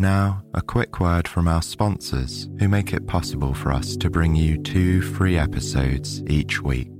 Now, a quick word from our sponsors who make it possible for us to bring you two free episodes each week.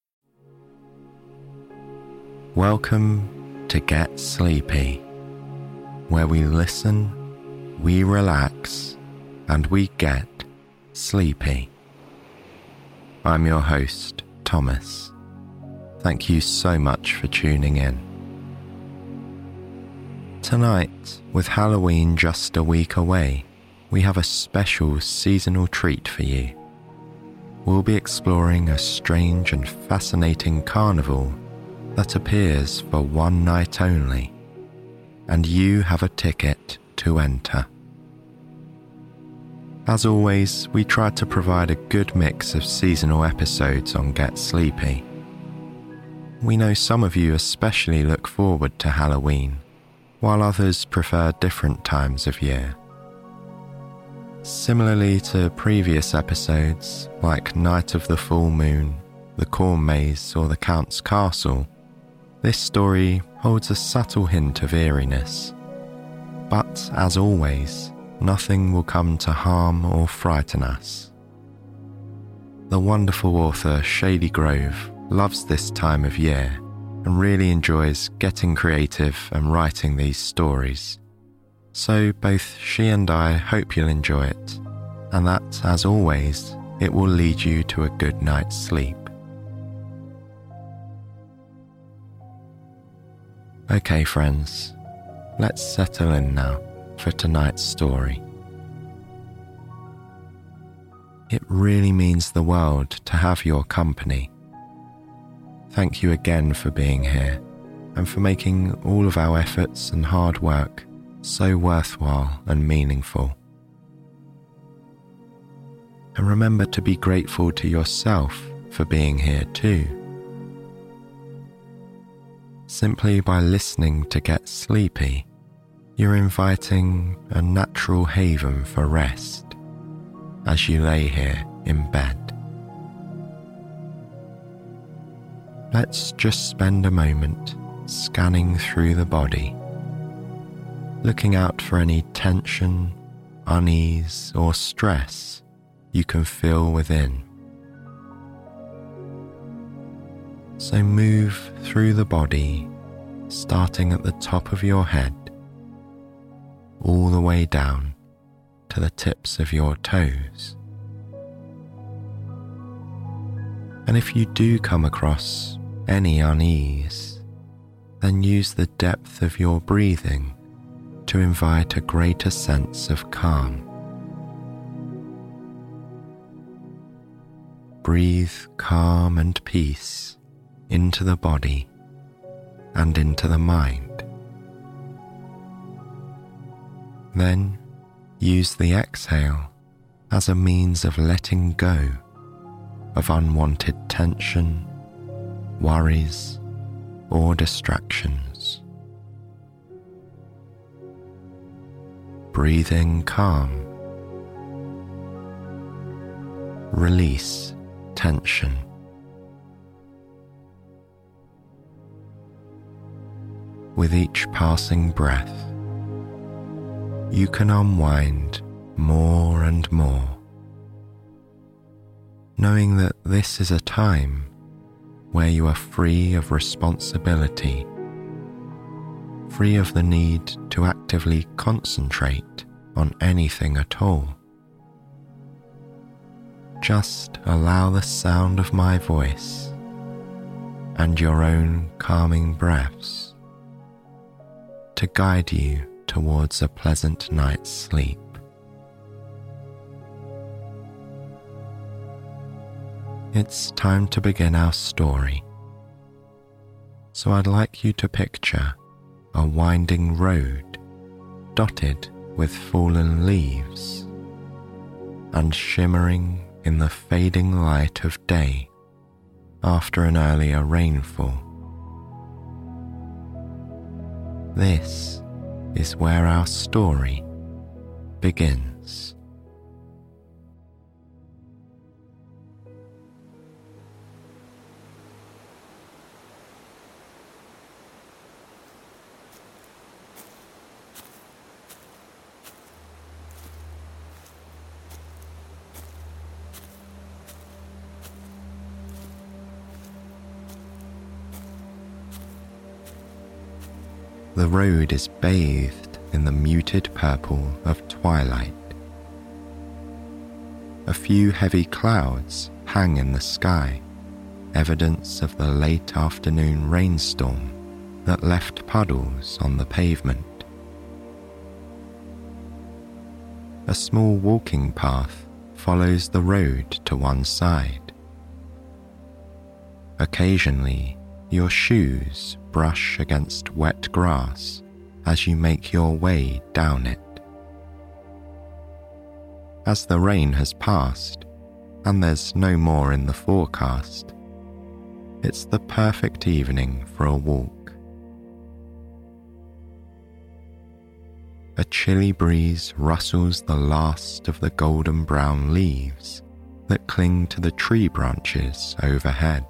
Welcome to Get Sleepy, where we listen, we relax, and we get sleepy. I'm your host, Thomas. Thank you so much for tuning in. Tonight, with Halloween just a week away, we have a special seasonal treat for you. We'll be exploring a strange and fascinating carnival that appears for one night only, and you have a ticket to enter. As always, we try to provide a good mix of seasonal episodes on Get Sleepy. We know some of you especially look forward to Halloween, while others prefer different times of year. Similarly to previous episodes, like Night of the Full Moon, The Corn Maze, or The Count's Castle, this story holds a subtle hint of eeriness. But as always, nothing will come to harm or frighten us. The wonderful author Shady Grove loves this time of year and really enjoys getting creative and writing these stories. So both she and I hope you'll enjoy it, and that, as always, it will lead you to a good night's sleep. Okay, friends, let's settle in now for tonight's story. It really means the world to have your company. Thank you again for being here and for making all of our efforts and hard work so worthwhile and meaningful. And remember to be grateful to yourself for being here too Simply by listening to get sleepy, you're inviting a natural haven for rest as you lay here in bed. Let's just spend a moment scanning through the body, looking out for any tension, unease, or stress you can feel within. So move through the body, starting at the top of your head, all the way down to the tips of your toes. And if you do come across any unease, then use the depth of your breathing to invite a greater sense of calm. Breathe calm and peace into the body and into the mind. Then use the exhale as a means of letting go of unwanted tension, worries, or distractions. Breathing calm. Release tension. With each passing breath, you can unwind more and more, knowing that this is a time where you are free of responsibility, free of the need to actively concentrate on anything at all. Just allow the sound of my voice and your own calming breaths to guide you towards a pleasant night's sleep. It's time to begin our story. So I'd like you to picture a winding road dotted with fallen leaves and shimmering in the fading light of day after an earlier rainfall. This is where our story begins. The road is bathed in the muted purple of twilight. A few heavy clouds hang in the sky, evidence of the late afternoon rainstorm that left puddles on the pavement. A small walking path follows the road to one side. Occasionally, your shoes brush against wet grass as you make your way down it. As the rain has passed, and there's no more in the forecast, it's the perfect evening for a walk. A chilly breeze rustles the last of the golden brown leaves that cling to the tree branches overhead.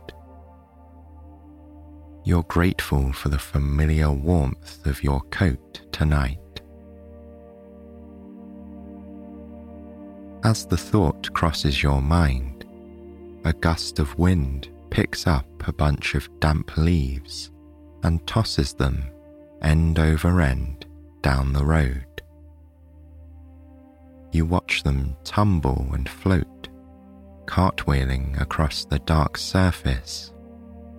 You're grateful for the familiar warmth of your coat tonight. As the thought crosses your mind, a gust of wind picks up a bunch of damp leaves and tosses them end over end down the road. You watch them tumble and float, cartwheeling across the dark surface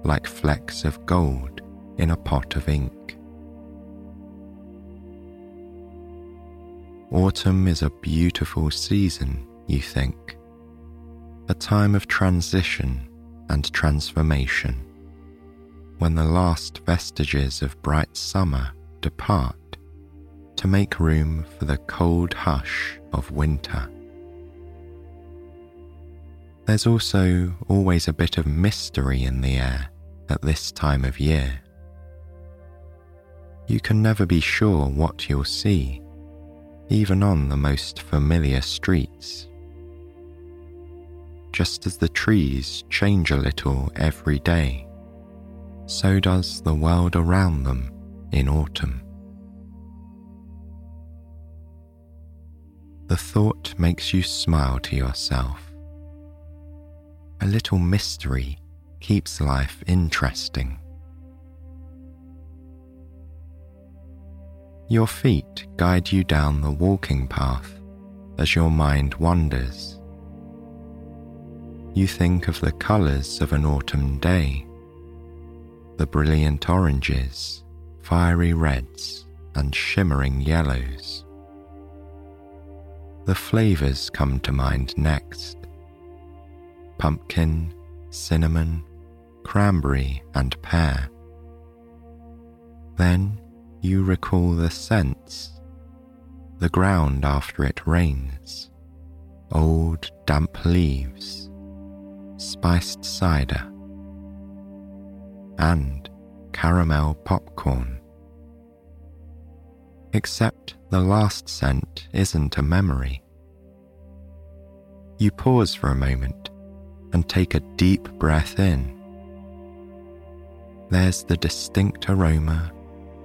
like flecks of gold in a pot of ink. Autumn is a beautiful season, you think, a time of transition and transformation, when the last vestiges of bright summer depart to make room for the cold hush of winter. There's also always a bit of mystery in the air at this time of year. You can never be sure what you'll see, even on the most familiar streets. Just as the trees change a little every day, so does the world around them in autumn. The thought makes you smile to yourself. A little mystery keeps life interesting. Your feet guide you down the walking path as your mind wanders. You think of the colours of an autumn day the brilliant oranges, fiery reds, and shimmering yellows. The flavours come to mind next pumpkin, cinnamon, cranberry, and pear. Then you recall the scents, the ground after it rains, old damp leaves, spiced cider, and caramel popcorn. Except the last scent isn't a memory. You pause for a moment and take a deep breath in. There's the distinct aroma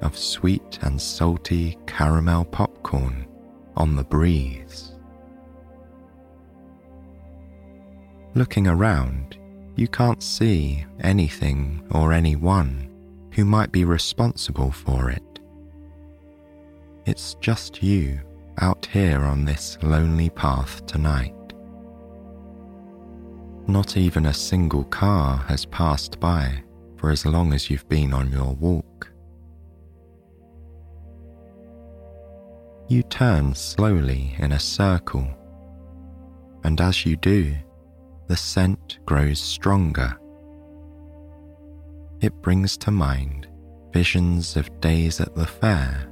of sweet and salty caramel popcorn on the breeze. Looking around, you can't see anything or anyone who might be responsible for it. It's just you out here on this lonely path tonight. Not even a single car has passed by for as long as you've been on your walk. You turn slowly in a circle, and as you do, the scent grows stronger. It brings to mind visions of days at the fair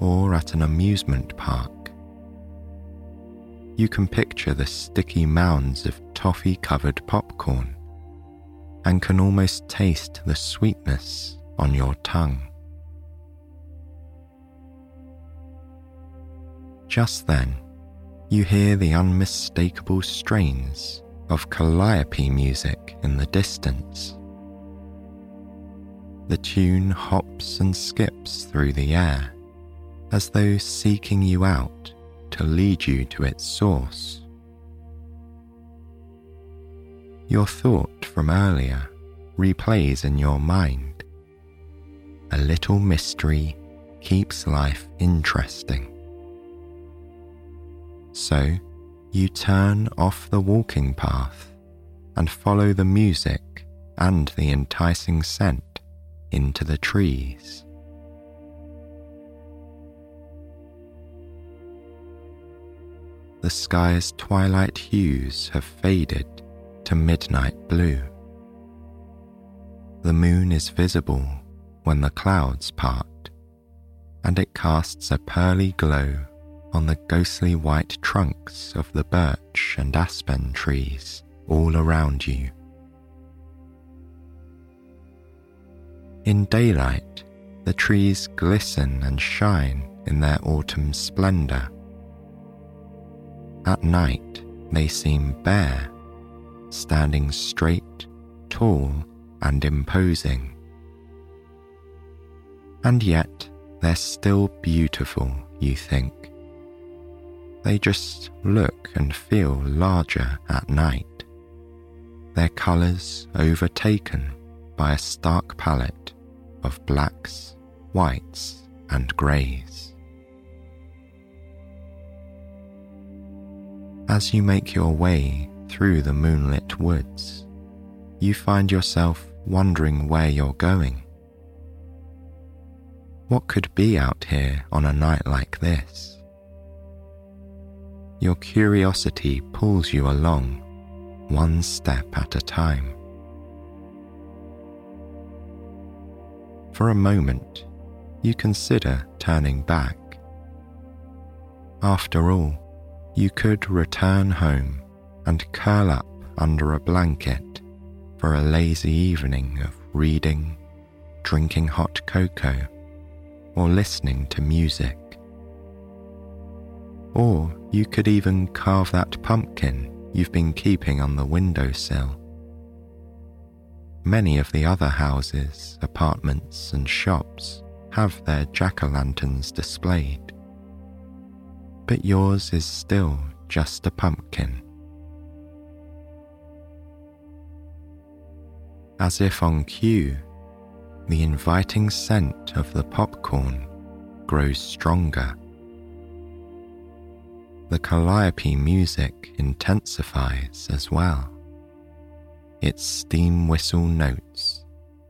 or at an amusement park. You can picture the sticky mounds of toffee covered popcorn and can almost taste the sweetness on your tongue. Just then, you hear the unmistakable strains of calliope music in the distance. The tune hops and skips through the air as though seeking you out to lead you to its source. Your thought from earlier replays in your mind. A little mystery keeps life interesting. So you turn off the walking path and follow the music and the enticing scent into the trees. the sky's twilight hues have faded to midnight blue. The moon is visible when the clouds part, and it casts a pearly glow on the ghostly white trunks of the birch and aspen trees all around you. In daylight, the trees glisten and shine in their autumn splendour at night, they seem bare, standing straight, tall, and imposing. And yet, they're still beautiful, you think. They just look and feel larger at night, their colours overtaken by a stark palette of blacks, whites, and greys. As you make your way through the moonlit woods, you find yourself wondering where you're going. What could be out here on a night like this? Your curiosity pulls you along, one step at a time. For a moment, you consider turning back. After all, you could return home and curl up under a blanket for a lazy evening of reading, drinking hot cocoa, or listening to music. Or you could even carve that pumpkin you've been keeping on the windowsill. Many of the other houses, apartments, and shops have their jack o' lanterns displayed but yours is still just a pumpkin. As if on cue, the inviting scent of the popcorn grows stronger. The calliope music intensifies as well, its steam whistle notes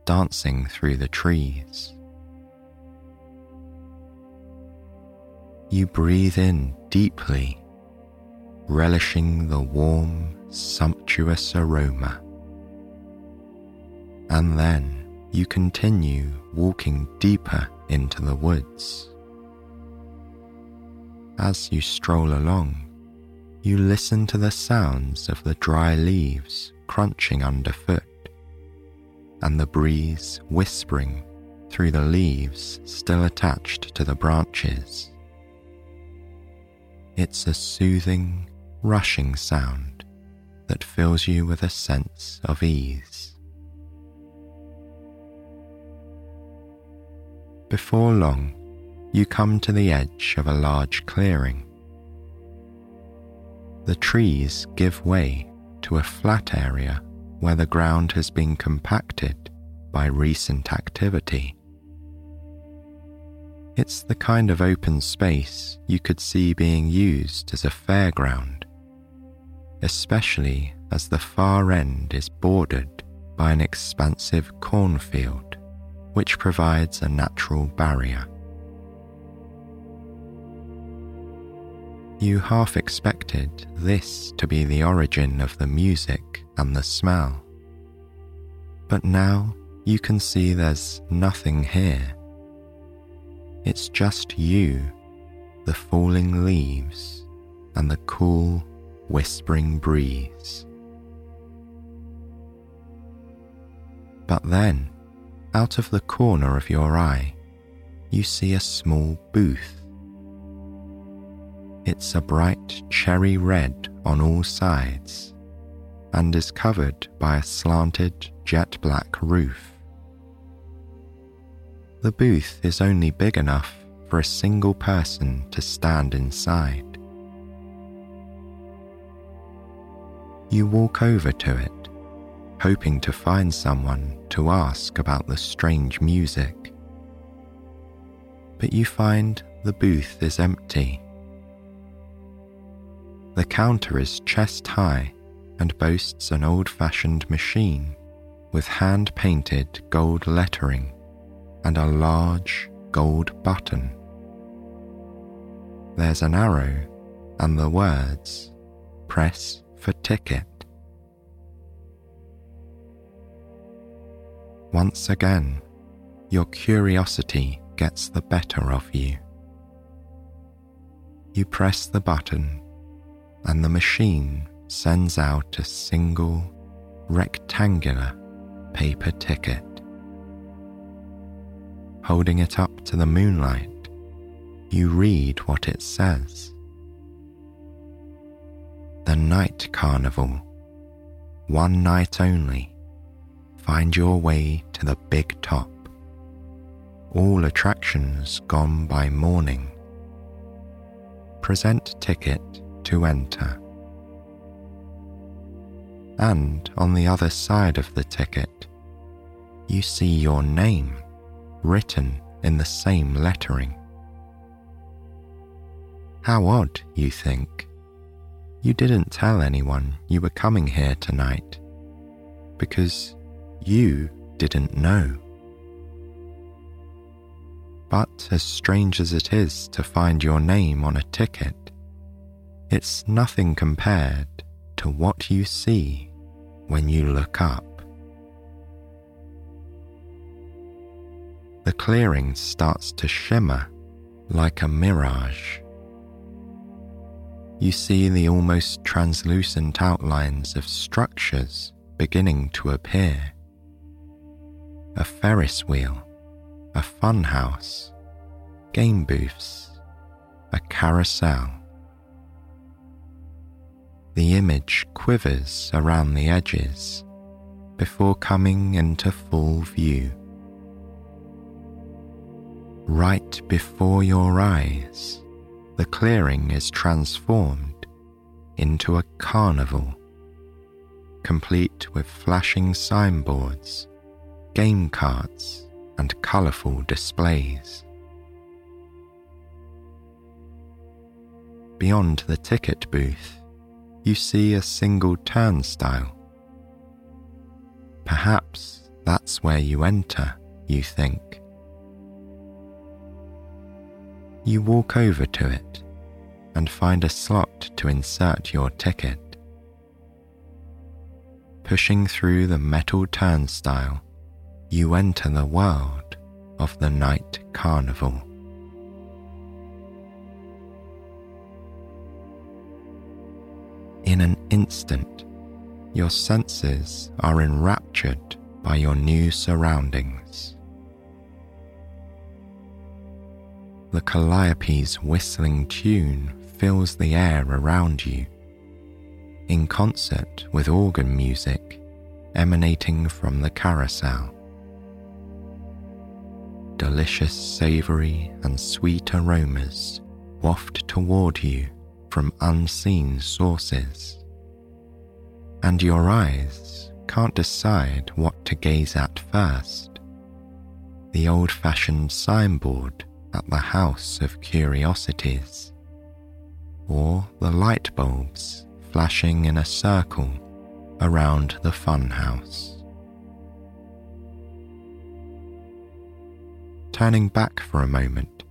dancing through the trees. you breathe in deeply, relishing the warm, sumptuous aroma. And then you continue walking deeper into the woods. As you stroll along, you listen to the sounds of the dry leaves crunching underfoot and the breeze whispering through the leaves still attached to the branches. It's a soothing, rushing sound that fills you with a sense of ease. Before long, you come to the edge of a large clearing. The trees give way to a flat area where the ground has been compacted by recent activity. It's the kind of open space you could see being used as a fairground, especially as the far end is bordered by an expansive cornfield, which provides a natural barrier. You half expected this to be the origin of the music and the smell. But now you can see there's nothing here. It's just you, the falling leaves, and the cool, whispering breeze. But then, out of the corner of your eye, you see a small booth. It's a bright cherry red on all sides and is covered by a slanted jet black roof. The booth is only big enough for a single person to stand inside. You walk over to it hoping to find someone to ask about the strange music. But you find the booth is empty. The counter is chest high and boasts an old fashioned machine with hand painted gold lettering and a large gold button. There's an arrow and the words, Press for ticket. Once again, your curiosity gets the better of you. You press the button, and the machine sends out a single rectangular paper ticket. Holding it up to the moonlight, you read what it says. The Night Carnival, one night only find your way to the big top. All attractions gone by morning. Present ticket to enter. And on the other side of the ticket, you see your name written in the same lettering. How odd, you think. You didn't tell anyone you were coming here tonight because you didn't know. But as strange as it is to find your name on a ticket, it's nothing compared to what you see when you look up. The clearing starts to shimmer like a mirage. You see the almost translucent outlines of structures beginning to appear a Ferris wheel, a fun house, game booths, a carousel. The image quivers around the edges before coming into full view. Right before your eyes, the clearing is transformed into a carnival, complete with flashing signboards game carts, and colourful displays. Beyond the ticket booth, you see a single turnstile. Perhaps that's where you enter, you think. You walk over to it and find a slot to insert your ticket. Pushing through the metal turnstile, you enter the world of the night carnival. In an instant, your senses are enraptured by your new surroundings. The calliope's whistling tune fills the air around you, in concert with organ music emanating from the carousel delicious savory and sweet aromas waft toward you from unseen sources. And your eyes can't decide what to gaze at first. The old fashioned signboard at the House of Curiosities, or the light bulbs flashing in a circle around the funhouse. Turning back for a moment,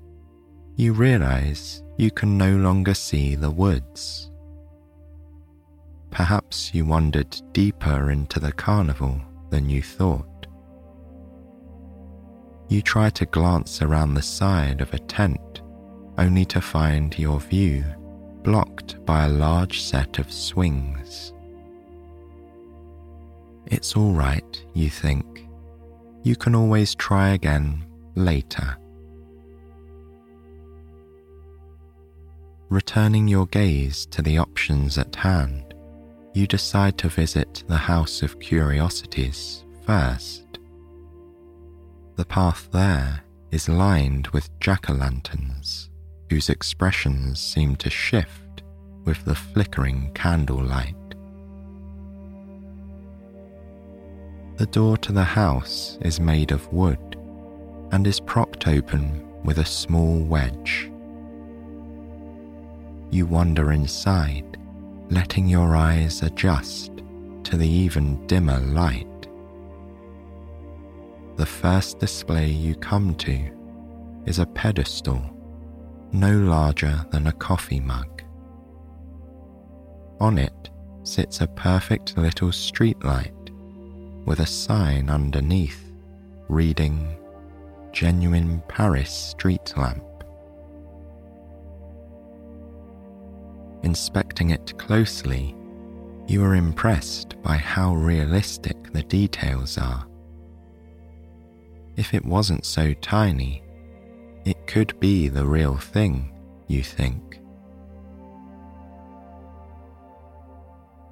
you realize you can no longer see the woods. Perhaps you wandered deeper into the carnival than you thought. You try to glance around the side of a tent only to find your view blocked by a large set of swings. It's all right, you think. You can always try again later. Returning your gaze to the options at hand, you decide to visit the House of Curiosities first. The path there is lined with jack o' lanterns whose expressions seem to shift with the flickering candlelight. The door to the house is made of wood and is propped open with a small wedge. You wander inside, letting your eyes adjust to the even dimmer light. The first display you come to is a pedestal no larger than a coffee mug. On it sits a perfect little streetlight with a sign underneath reading Genuine Paris Street Lamp. Inspecting it closely, you are impressed by how realistic the details are. If it wasn't so tiny, it could be the real thing, you think.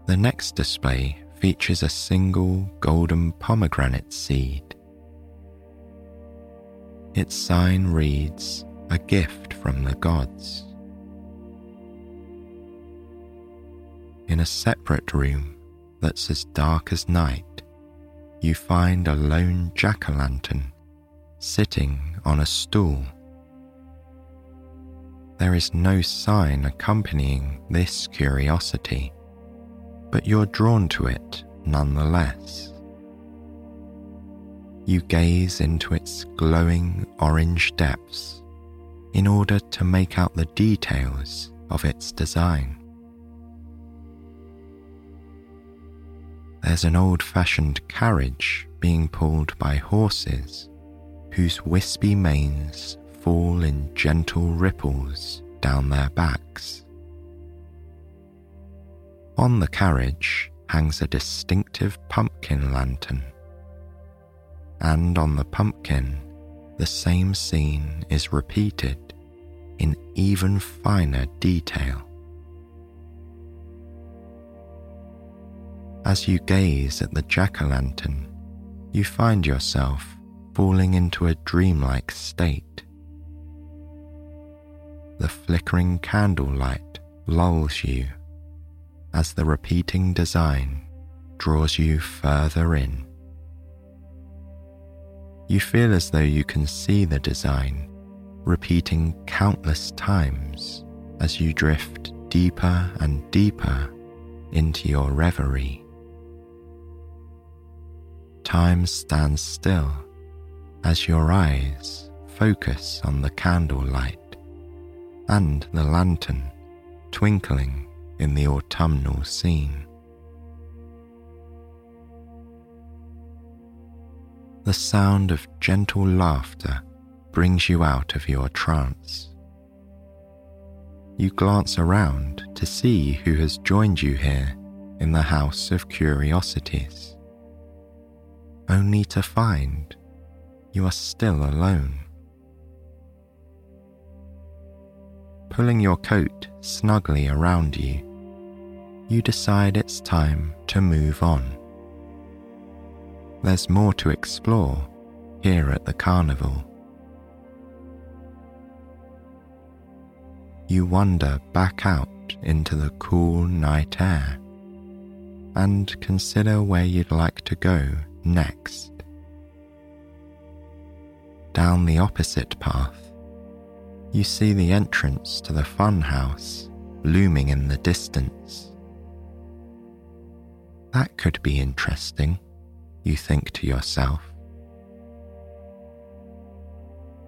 The next display features a single golden pomegranate seed. Its sign reads, A gift from the gods. In a separate room that's as dark as night, you find a lone jack o' lantern sitting on a stool. There is no sign accompanying this curiosity, but you're drawn to it nonetheless. You gaze into its glowing orange depths in order to make out the details of its design. There's an old fashioned carriage being pulled by horses whose wispy manes fall in gentle ripples down their backs. On the carriage hangs a distinctive pumpkin lantern, and on the pumpkin, the same scene is repeated in even finer detail. As you gaze at the jack o' lantern, you find yourself falling into a dreamlike state the flickering candlelight lulls you as the repeating design draws you further in. You feel as though you can see the design repeating countless times as you drift deeper and deeper into your reverie. Time stands still as your eyes focus on the candlelight and the lantern twinkling in the autumnal scene. The sound of gentle laughter brings you out of your trance. You glance around to see who has joined you here in the House of Curiosities, only to find you are still alone. pulling your coat snugly around you, you decide it's time to move on. There's more to explore here at the carnival. You wander back out into the cool night air and consider where you'd like to go next. Down the opposite path, you see the entrance to the fun house looming in the distance. That could be interesting, you think to yourself.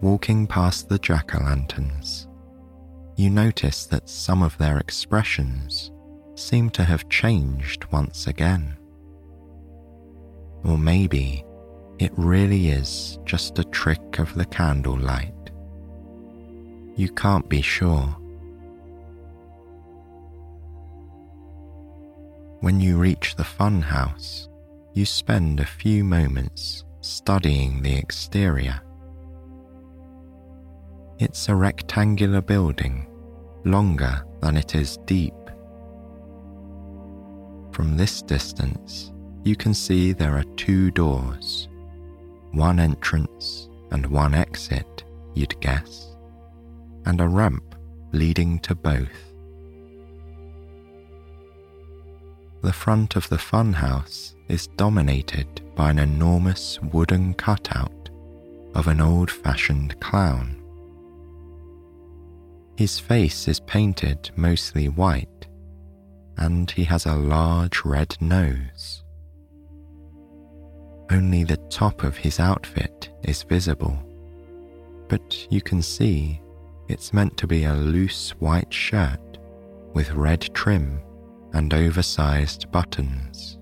Walking past the jack o' lanterns, you notice that some of their expressions seem to have changed once again. Or maybe it really is just a trick of the candlelight. You can't be sure. When you reach the fun house, you spend a few moments studying the exterior. It's a rectangular building, longer than it is deep. From this distance, you can see there are two doors, one entrance and one exit, you'd guess, and a ramp leading to both. The front of the funhouse is dominated by an enormous wooden cutout of an old fashioned clown. His face is painted mostly white and he has a large red nose. Only the top of his outfit is visible, but you can see it's meant to be a loose white shirt with red trim and oversized buttons.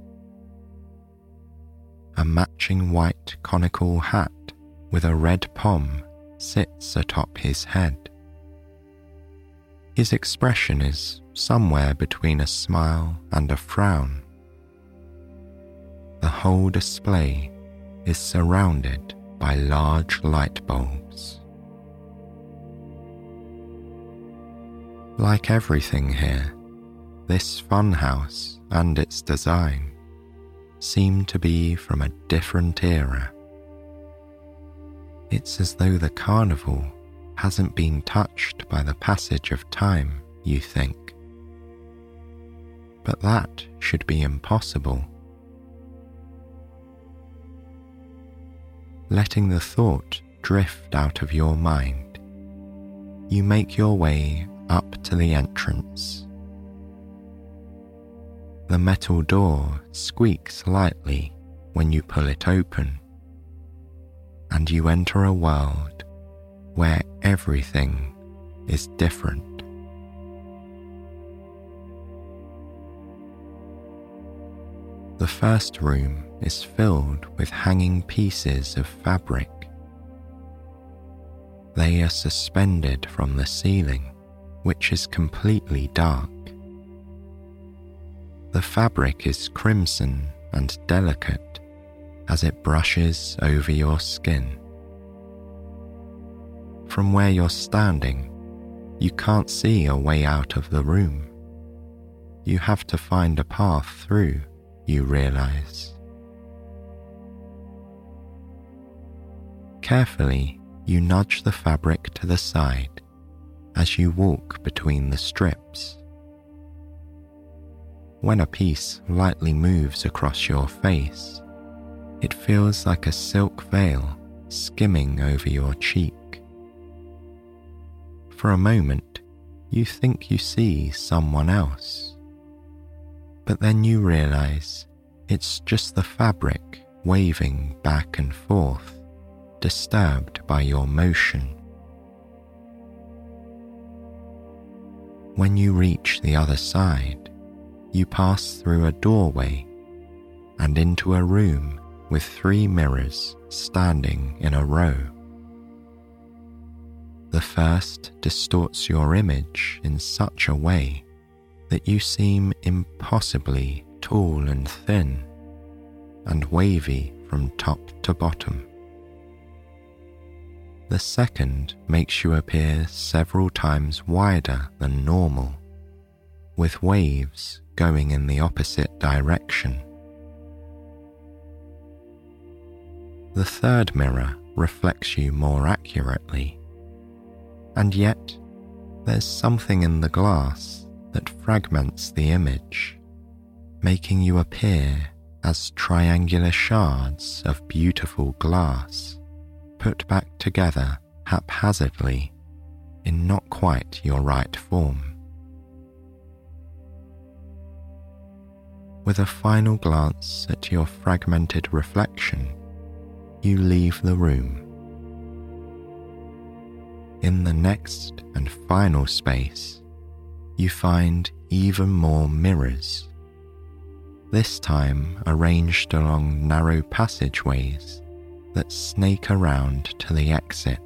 A matching white conical hat with a red pom sits atop his head. His expression is somewhere between a smile and a frown. The whole display is surrounded by large light bulbs. Like everything here, this funhouse and its design seem to be from a different era. It's as though the carnival hasn't been touched by the passage of time, you think but that should be impossible. Letting the thought drift out of your mind, you make your way up to the entrance. The metal door squeaks lightly when you pull it open, and you enter a world where everything is different. The first room is filled with hanging pieces of fabric. They are suspended from the ceiling, which is completely dark. The fabric is crimson and delicate as it brushes over your skin. From where you're standing, you can't see a way out of the room. You have to find a path through you realize. Carefully, you nudge the fabric to the side as you walk between the strips. When a piece lightly moves across your face, it feels like a silk veil skimming over your cheek. For a moment, you think you see someone else but then you realize it's just the fabric waving back and forth, disturbed by your motion. When you reach the other side, you pass through a doorway and into a room with three mirrors standing in a row. The first distorts your image in such a way that you seem impossibly tall and thin and wavy from top to bottom. The second makes you appear several times wider than normal, with waves going in the opposite direction. The third mirror reflects you more accurately, and yet there's something in the glass that fragments the image, making you appear as triangular shards of beautiful glass put back together haphazardly in not quite your right form. With a final glance at your fragmented reflection, you leave the room. In the next and final space, you find even more mirrors, this time arranged along narrow passageways that snake around to the exit.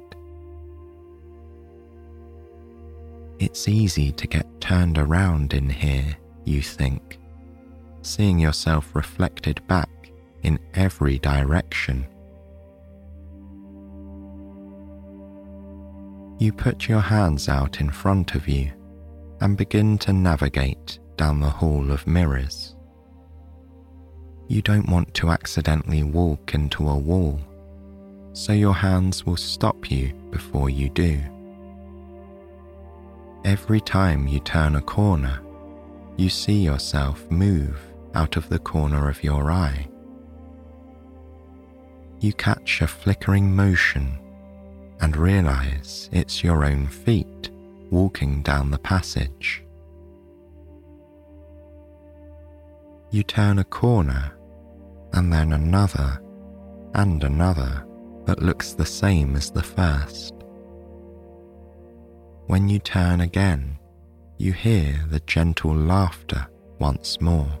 It's easy to get turned around in here, you think, seeing yourself reflected back in every direction. You put your hands out in front of you and begin to navigate down the hall of mirrors. You don't want to accidentally walk into a wall, so your hands will stop you before you do. Every time you turn a corner, you see yourself move out of the corner of your eye. You catch a flickering motion and realize it's your own feet walking down the passage. You turn a corner and then another and another that looks the same as the first. When you turn again, you hear the gentle laughter once more.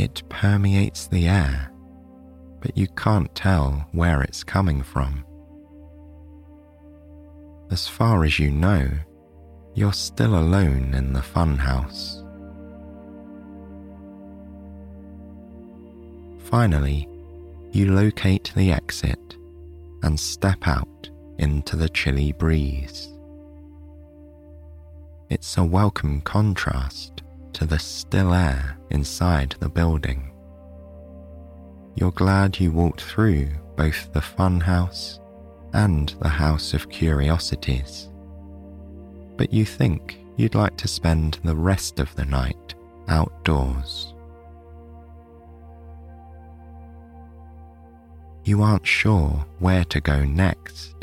It permeates the air, but you can't tell where it's coming from. As far as you know, you're still alone in the funhouse. Finally, you locate the exit and step out into the chilly breeze. It's a welcome contrast to the still air inside the building. You're glad you walked through both the fun house and the House of Curiosities, but you think you'd like to spend the rest of the night outdoors. You aren't sure where to go next,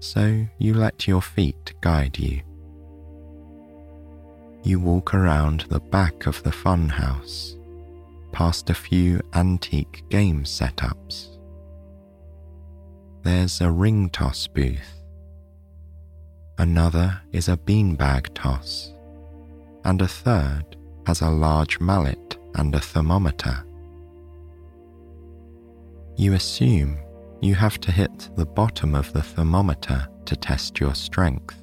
so you let your feet guide you. You walk around the back of the funhouse, past a few antique game setups. There's a ring toss booth. Another is a beanbag toss, and a third has a large mallet and a thermometer. You assume you have to hit the bottom of the thermometer to test your strength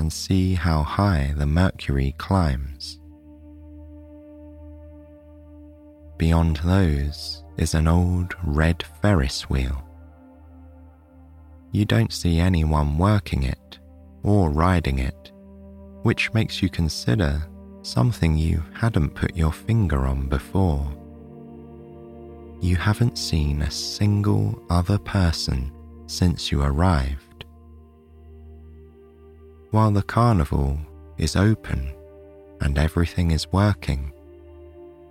and see how high the mercury climbs. Beyond those is an old red Ferris wheel. You don't see anyone working it or riding it, which makes you consider something you hadn't put your finger on before you haven't seen a single other person since you arrived. While the carnival is open and everything is working,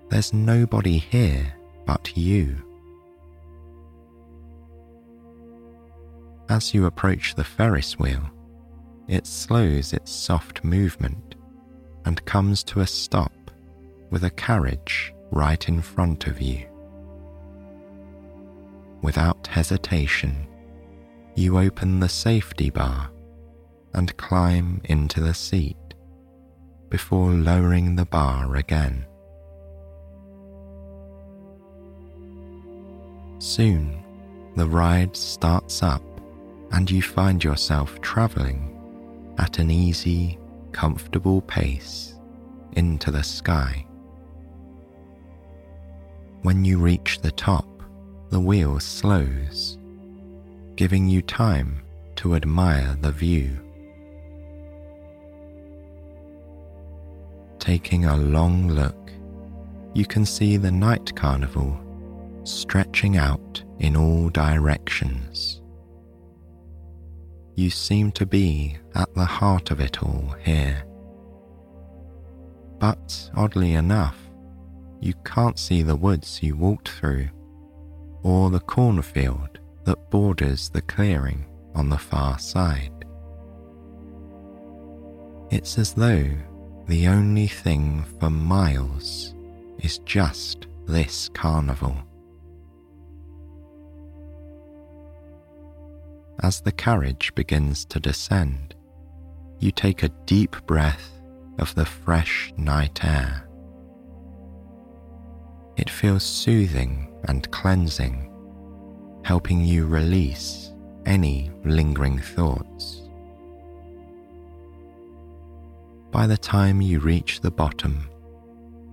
there's nobody here but you. As you approach the Ferris wheel, it slows its soft movement and comes to a stop with a carriage right in front of you without hesitation, you open the safety bar and climb into the seat before lowering the bar again. Soon, the ride starts up and you find yourself traveling at an easy, comfortable pace into the sky. When you reach the top, the wheel slows, giving you time to admire the view. Taking a long look, you can see the night carnival stretching out in all directions. You seem to be at the heart of it all here. But oddly enough, you can't see the woods you walked through or the cornfield that borders the clearing on the far side. It's as though the only thing for miles is just this carnival. As the carriage begins to descend, you take a deep breath of the fresh night air. It feels soothing and cleansing, helping you release any lingering thoughts. By the time you reach the bottom,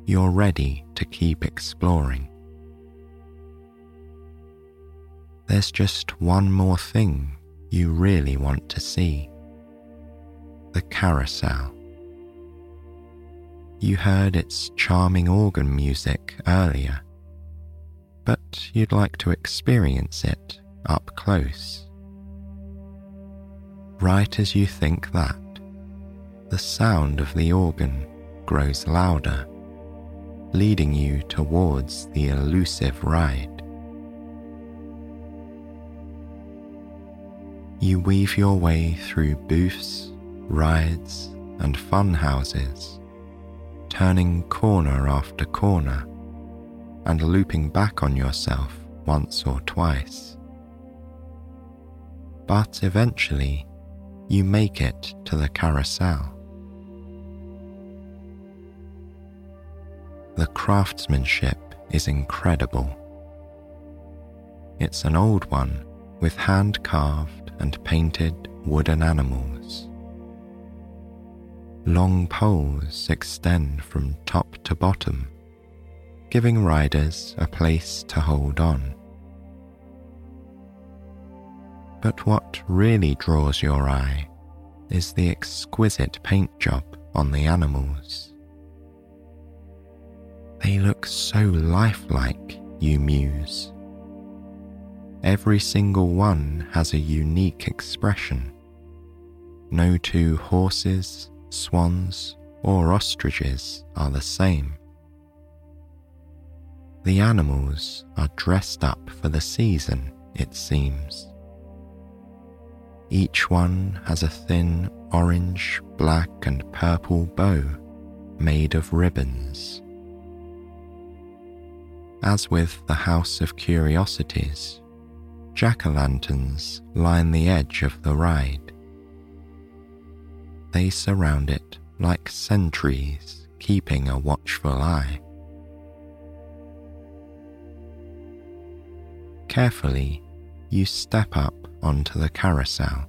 you're ready to keep exploring. There's just one more thing you really want to see the carousel. You heard its charming organ music earlier, but you'd like to experience it up close. Right as you think that, the sound of the organ grows louder, leading you towards the elusive ride. You weave your way through booths, rides, and fun houses, turning corner after corner and looping back on yourself once or twice. But eventually, you make it to the carousel. The craftsmanship is incredible. It's an old one with hand carved and painted wooden animals. Long poles extend from top to bottom, giving riders a place to hold on. But what really draws your eye is the exquisite paint job on the animals. They look so lifelike, you muse. Every single one has a unique expression. No two horses, swans, or ostriches are the same. The animals are dressed up for the season, it seems. Each one has a thin orange, black, and purple bow made of ribbons. As with the House of Curiosities, jack o' lanterns line the edge of the ride. They surround it like sentries keeping a watchful eye. Carefully, you step up onto the carousel.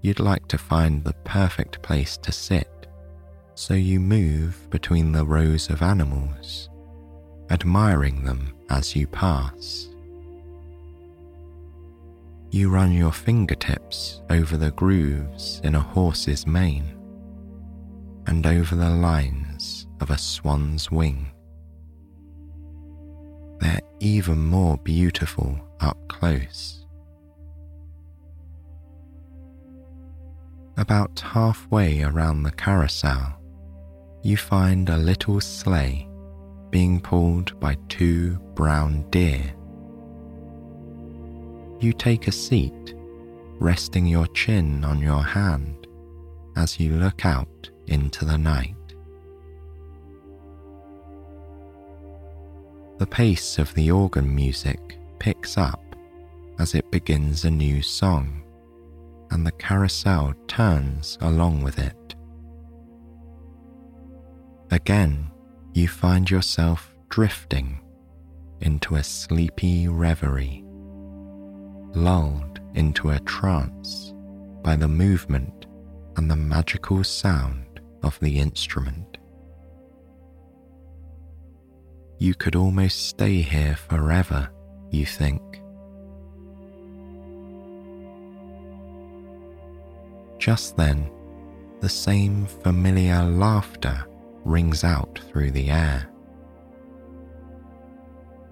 You'd like to find the perfect place to sit, so you move between the rows of animals admiring them as you pass. You run your fingertips over the grooves in a horse's mane and over the lines of a swan's wing. They're even more beautiful up close. About halfway around the carousel, you find a little sleigh being pulled by two brown deer. You take a seat, resting your chin on your hand as you look out into the night. The pace of the organ music picks up as it begins a new song, and the carousel turns along with it. Again, you find yourself drifting into a sleepy reverie, lulled into a trance by the movement and the magical sound of the instrument. You could almost stay here forever, you think. Just then, the same familiar laughter rings out through the air.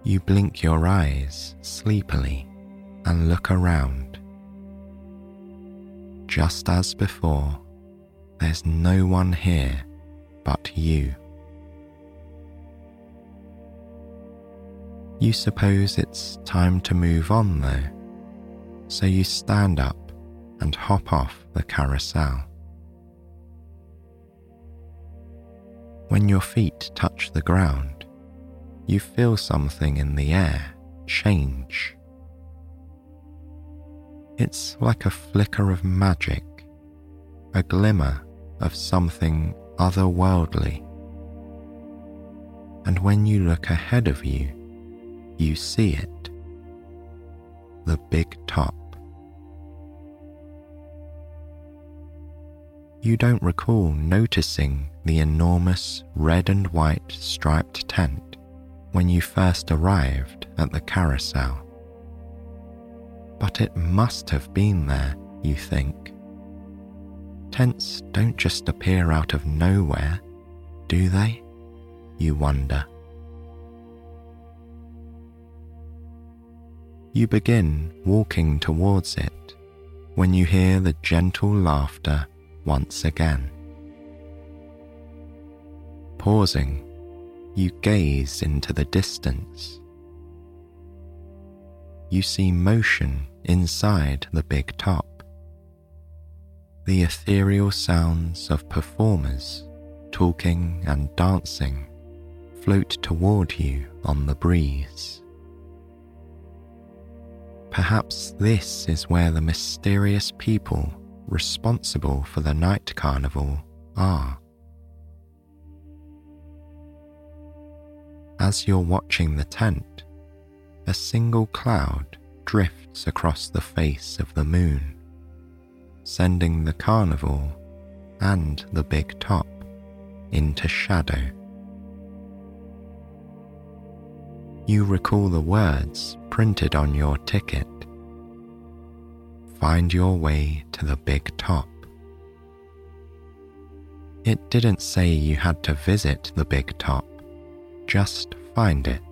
You blink your eyes sleepily and look around. Just as before, there's no one here but you. You suppose it's time to move on though, so you stand up and hop off the carousel. When your feet touch the ground, you feel something in the air change. It's like a flicker of magic, a glimmer of something otherworldly. And when you look ahead of you, you see it the big top. You don't recall noticing the enormous red and white striped tent when you first arrived at the carousel. But it must have been there, you think. Tents don't just appear out of nowhere, do they? You wonder. You begin walking towards it when you hear the gentle laughter once again. Pausing, you gaze into the distance. You see motion inside the big top. The ethereal sounds of performers talking and dancing float toward you on the breeze. Perhaps this is where the mysterious people responsible for the night carnival are. As you're watching the tent, a single cloud drifts across the face of the moon, sending the carnival and the big top into shadow. You recall the words printed on your ticket Find your way to the big top. It didn't say you had to visit the big top, just find it.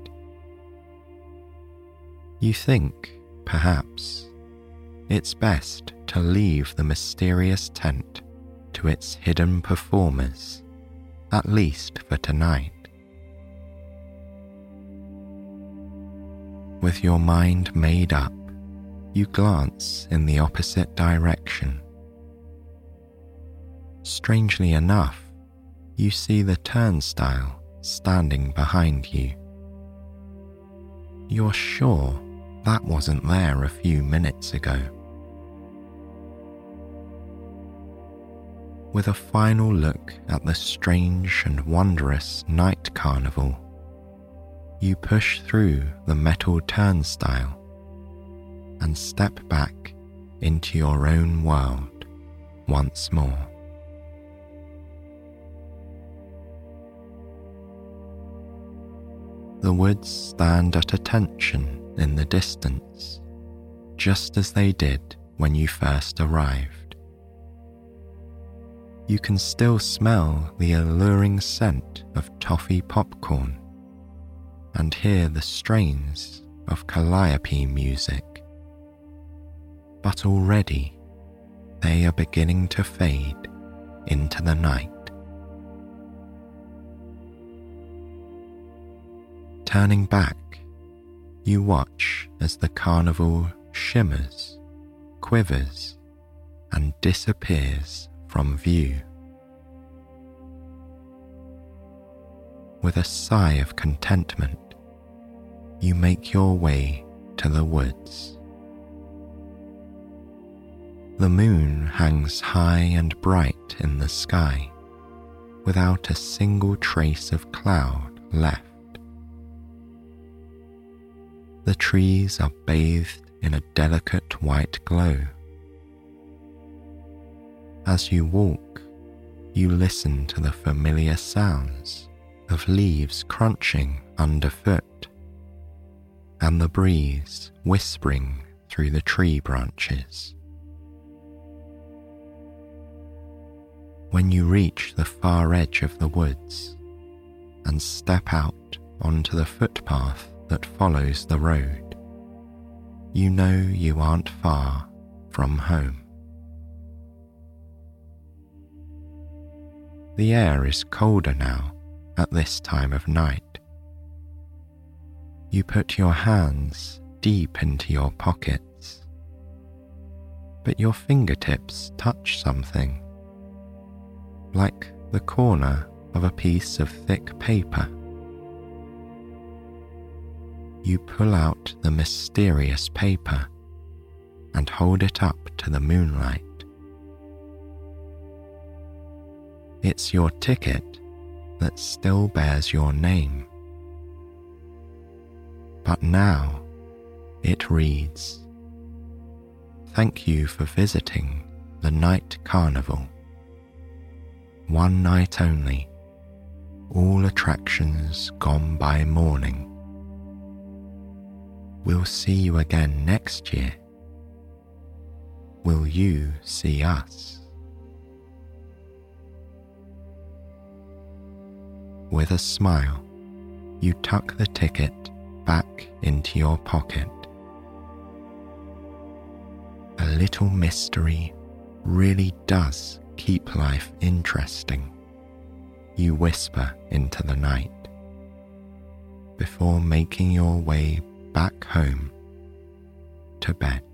You think, perhaps, it's best to leave the mysterious tent to its hidden performers, at least for tonight. With your mind made up, you glance in the opposite direction. Strangely enough, you see the turnstile standing behind you. You're sure that wasn't there a few minutes ago. With a final look at the strange and wondrous night carnival, you push through the metal turnstile and step back into your own world once more. The woods stand at attention in the distance, just as they did when you first arrived. You can still smell the alluring scent of toffee popcorn and hear the strains of calliope music but already they are beginning to fade into the night. Turning back, you watch as the carnival shimmers, quivers, and disappears from view. With a sigh of contentment, you make your way to the woods. The moon hangs high and bright in the sky, without a single trace of cloud left. The trees are bathed in a delicate white glow. As you walk, you listen to the familiar sounds of leaves crunching underfoot and the breeze whispering through the tree branches. when you reach the far edge of the woods and step out onto the footpath that follows the road, you know you aren't far from home. The air is colder now at this time of night. You put your hands deep into your pockets, but your fingertips touch something like the corner of a piece of thick paper. You pull out the mysterious paper and hold it up to the moonlight. It's your ticket that still bears your name. But now it reads Thank you for visiting the night carnival. One night only, all attractions gone by morning. We'll see you again next year. Will you see us? With a smile, you tuck the ticket back into your pocket. A little mystery really does keep life interesting, you whisper into the night before making your way back home to bed.